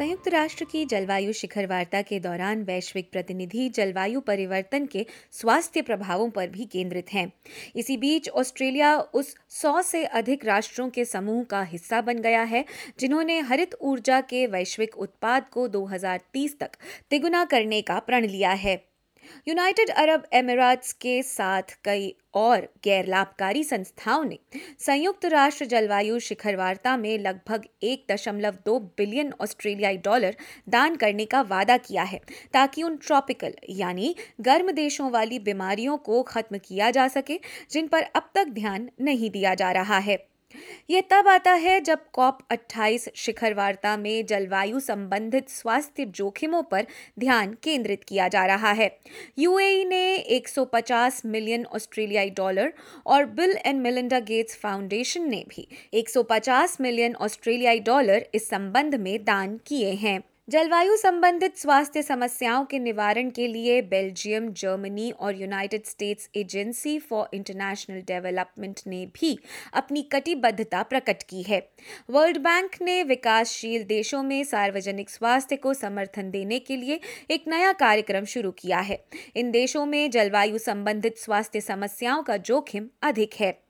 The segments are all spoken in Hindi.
संयुक्त राष्ट्र की जलवायु शिखर वार्ता के दौरान वैश्विक प्रतिनिधि जलवायु परिवर्तन के स्वास्थ्य प्रभावों पर भी केंद्रित हैं। इसी बीच ऑस्ट्रेलिया उस सौ से अधिक राष्ट्रों के समूह का हिस्सा बन गया है, जिन्होंने हरित ऊर्जा के वैश्विक उत्पाद को 2030 तक तिगुना करने का प्रण लिया है। यूनाइटेड अरब अमीरात्स के साथ कई और गैर लाभकारी संस्थाओं ने संयुक्त राष्ट्र जलवायु शिखर वार्ता में लगभग एक दशमलव दो बिलियन ऑस्ट्रेलियाई डॉलर दान करने का वादा किया है, ताकि उन ट्रॉपिकल, यानी गर्म देशों वाली बीमारियों को खत्म किया जा सके, जिन पर अब तक ध्यान नहीं दिया जा रहा है। यह तब आता है जब कॉप 28 शिखर वार्ता में जलवायु संबंधित स्वास्थ्य जोखिमों पर ध्यान केंद्रित किया जा रहा है। यूएई ने 150 मिलियन ऑस्ट्रेलियाई डॉलर और Bill and Melinda Gates Foundation ने भी 150 मिलियन ऑस्ट्रेलियाई डॉलर इस संबंध में दान किए हैं। जलवायु संबंधित स्वास्थ्य समस्याओं के निवारण के लिए बेल्जियम, जर्मनी और United States Agency for International Development ने भी अपनी कटिबद्धता प्रकट की है। वर्ल्ड बैंक ने विकासशील देशों में सार्वजनिक स्वास्थ्य को समर्थन देने के लिए एक नया कार्यक्रम शुरू किया है। इन देशों में जलवायु संबंधित स्वास्थ्य समस्याओं का जोखिम अधिक है।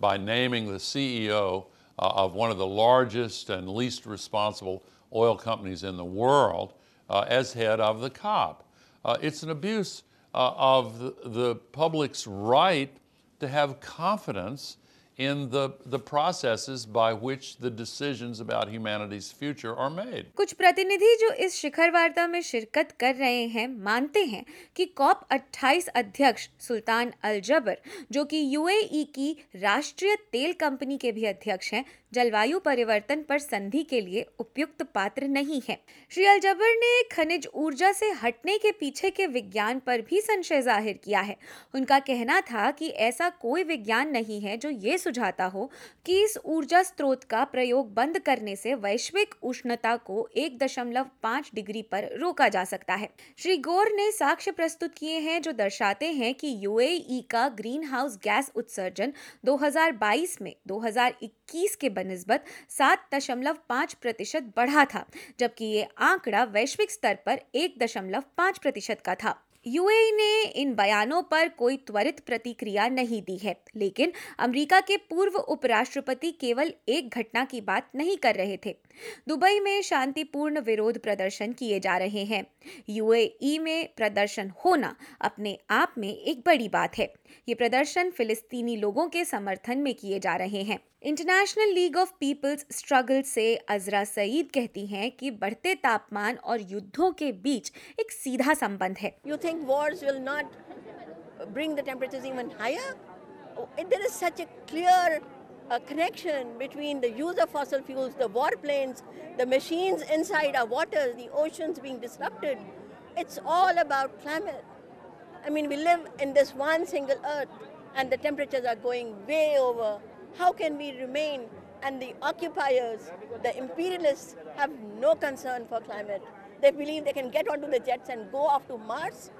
by naming the CEO uh, of one of the largest and least responsible oil companies in the world uh, as head of the COP. Uh, it's an abuse uh, of the, the, public's right to have confidence in the, the processes by which the decisions about humanity's future are made. कुछ प्रतिनिधि जो इस शिखर वार्ता में शिरकत कर रहे हैं मानते हैं कि कॉप 28 अध्यक्ष सुल्तान अल जबर जो कि यूएई की राष्ट्रीय तेल कंपनी के भी अध्यक्ष हैं जलवायु परिवर्तन पर संधि के लिए उपयुक्त पात्र नहीं है श्री अल जबर ने खनिज ऊर्जा से हटने के पीछे के विज्ञान पर भी संशय ज़ाहिर किया है उनका कहना था कि ऐसा कोई विज्ञान नहीं है जो ये सुझाता हो कि इस ऊर्जा स्रोत का प्रयोग बंद करने से वैश्विक उष्णता को एक दशमलव पाँच डिग्री पर रोका जा सकता है। श्री गोर ने साक्ष्य प्रस्तुत किए हैं जो दर्शाते हैं कि यूएई का ग्रीन हाउस गैस उत्सर्जन 2022 में 2021 के बनस्बत सात दशमलव पाँच प्रतिशत बढ़ा था, जबकि ये आंकड़ा वैश्विक स्तर पर एक दशमलव पाँच प्रतिशत का था। यूएई ने इन बयानों पर कोई त्वरित प्रतिक्रिया नहीं दी है, लेकिन अमेरिका के पूर्व उपराष्ट्रपति केवल एक घटना की बात नहीं कर रहे थे। दुबई में शांतिपूर्ण विरोध प्रदर्शन किए जा रहे हैं। यूएई में प्रदर्शन होना अपने आप में एक बड़ी बात है। ये प्रदर्शन फिलिस्तीनी लोगों के समर्थन में किए जा रहे हैं International League of Peoples Struggle से अजरा सईद कहती हैं कि बढ़ते तापमान और युद्धों के बीच एक सीधा संबंध है you think wars will not bring the temperatures even higher there is such a clear a connection between the use of fossil fuels, the warplanes, the machines inside our waters, the oceans being disrupted. It's all about climate. I mean, we live in this one single earth and the temperatures are going way over. How can we remain? And the occupiers, the imperialists, have no concern for climate. They believe they can get onto the jets and go off to Mars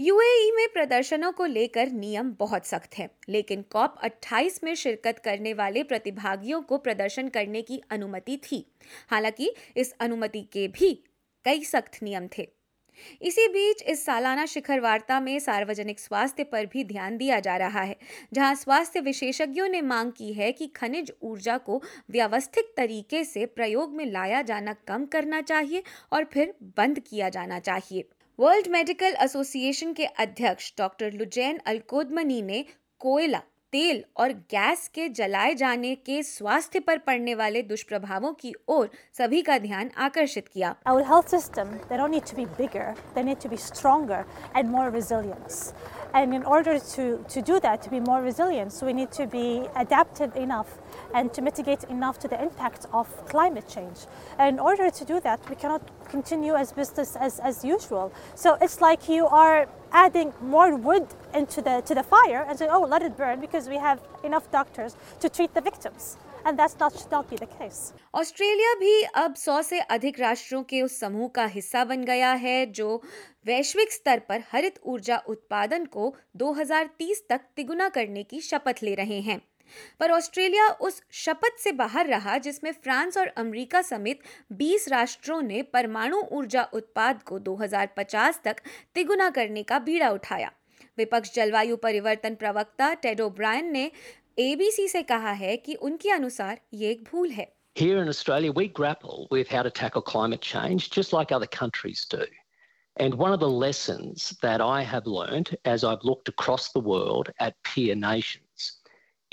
UAE में प्रदर्शनों को लेकर नियम बहुत सख्त है लेकिन कॉप 28 में शिरकत करने वाले प्रतिभागियों को प्रदर्शन करने की अनुमति थी हालाँकि इस अनुमति के भी कई सख्त नियम थे इसी बीच इस सालाना शिखर वार्ता में सार्वजनिक स्वास्थ्य पर भी ध्यान दिया जा रहा है, जहाँ स्वास्थ्य विशेषज्ञों ने मांग की है कि खनिज ऊर्जा को व्यवस्थित तरीके से प्रयोग में लाया जाना कम करना चाहिए और फिर बंद किया जाना चाहिए। वर्ल्ड मेडिकल एसोसिएशन के अध्यक्ष डॉक्टर लुजैन अलकोदमनी ने कोयला तेल और गैस के जलाए जाने के स्वास्थ्य पर पड़ने वाले दुष्प्रभावों की ओर सभी का ध्यान आकर्षित किया Our health system, they don't need to be bigger, they need to be stronger and more resilient. And in order to, to do that, to be more resilient, we need to be adaptive enough and to mitigate enough to the impact of climate change. And in order to do that, we cannot continue as business as, as usual. So it's like you are adding more wood into the, to the fire and say, oh, let it burn because we have enough doctors to treat the victims. And that's not, should not be the case. Australia भी अब 100 से अधिक राष्ट्रों के उस समूह का हिस्सा बन गया है जो वैश्विक स्तर पर हरित ऊर्जा उत्पादन को 2030 तक तिगुना करने की शपथ ले रहे हैं पर ऑस्ट्रेलिया उस शपथ से बाहर रहा जिसमें फ्रांस और अमेरिका समेत 20 राष्ट्रों ने परमाणु ऊर्जा उत्पाद को 2050 तक तिगुना करने का बीड़ा उठाया विपक्ष जलवायु परिवर्तन प्रवक्ता टेड ओब्रायन ने एबीसी से कहा है कि उनके अनुसार ये एक भूल है Here in Australia, we grapple with how to tackle climate change just like other countries do. And one of the lessons that I have learned as I've looked across the world at peer nations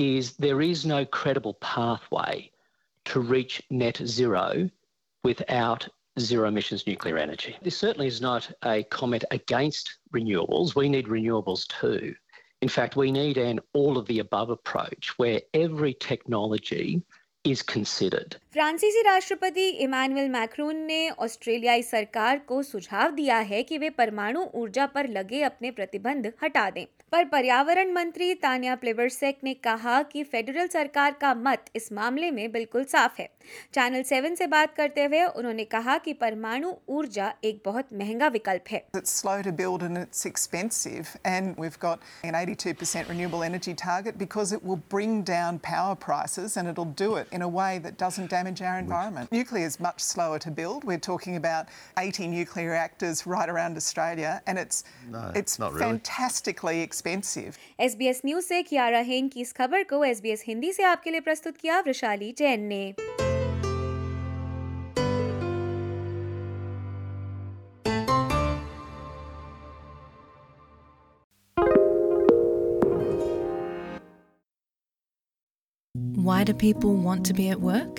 is there is no credible pathway to reach net zero without zero emissions nuclear energy. This certainly is not a comment against renewables. We need renewables too. In fact, we need an all of the above approach where every technology is considered. फ्रांसीसी राष्ट्रपति इमानुएल मैक्रोन ने ऑस्ट्रेलियाई सरकार को सुझाव दिया है कि वे परमाणु ऊर्जा पर लगे अपने प्रतिबंध हटा दें पर पर्यावरण मंत्री तानिया प्लेबरसेक ने कहा कि फेडरल सरकार का मत इस मामले में बिल्कुल साफ़ है। चैनल सेवन से बात करते हुए उन्होंने कहा कि परमाणु ऊर्जा एक बहुत महँगा विकल्प है। Expensive एसबीएस न्यूज़ से कियारा हेन की इस खबर को एसबीएस हिंदी से आपके लिए प्रस्तुत किया वृशाली जैन ने Why do people want to be at work?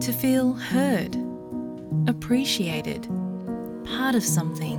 To feel heard, appreciated, part of something,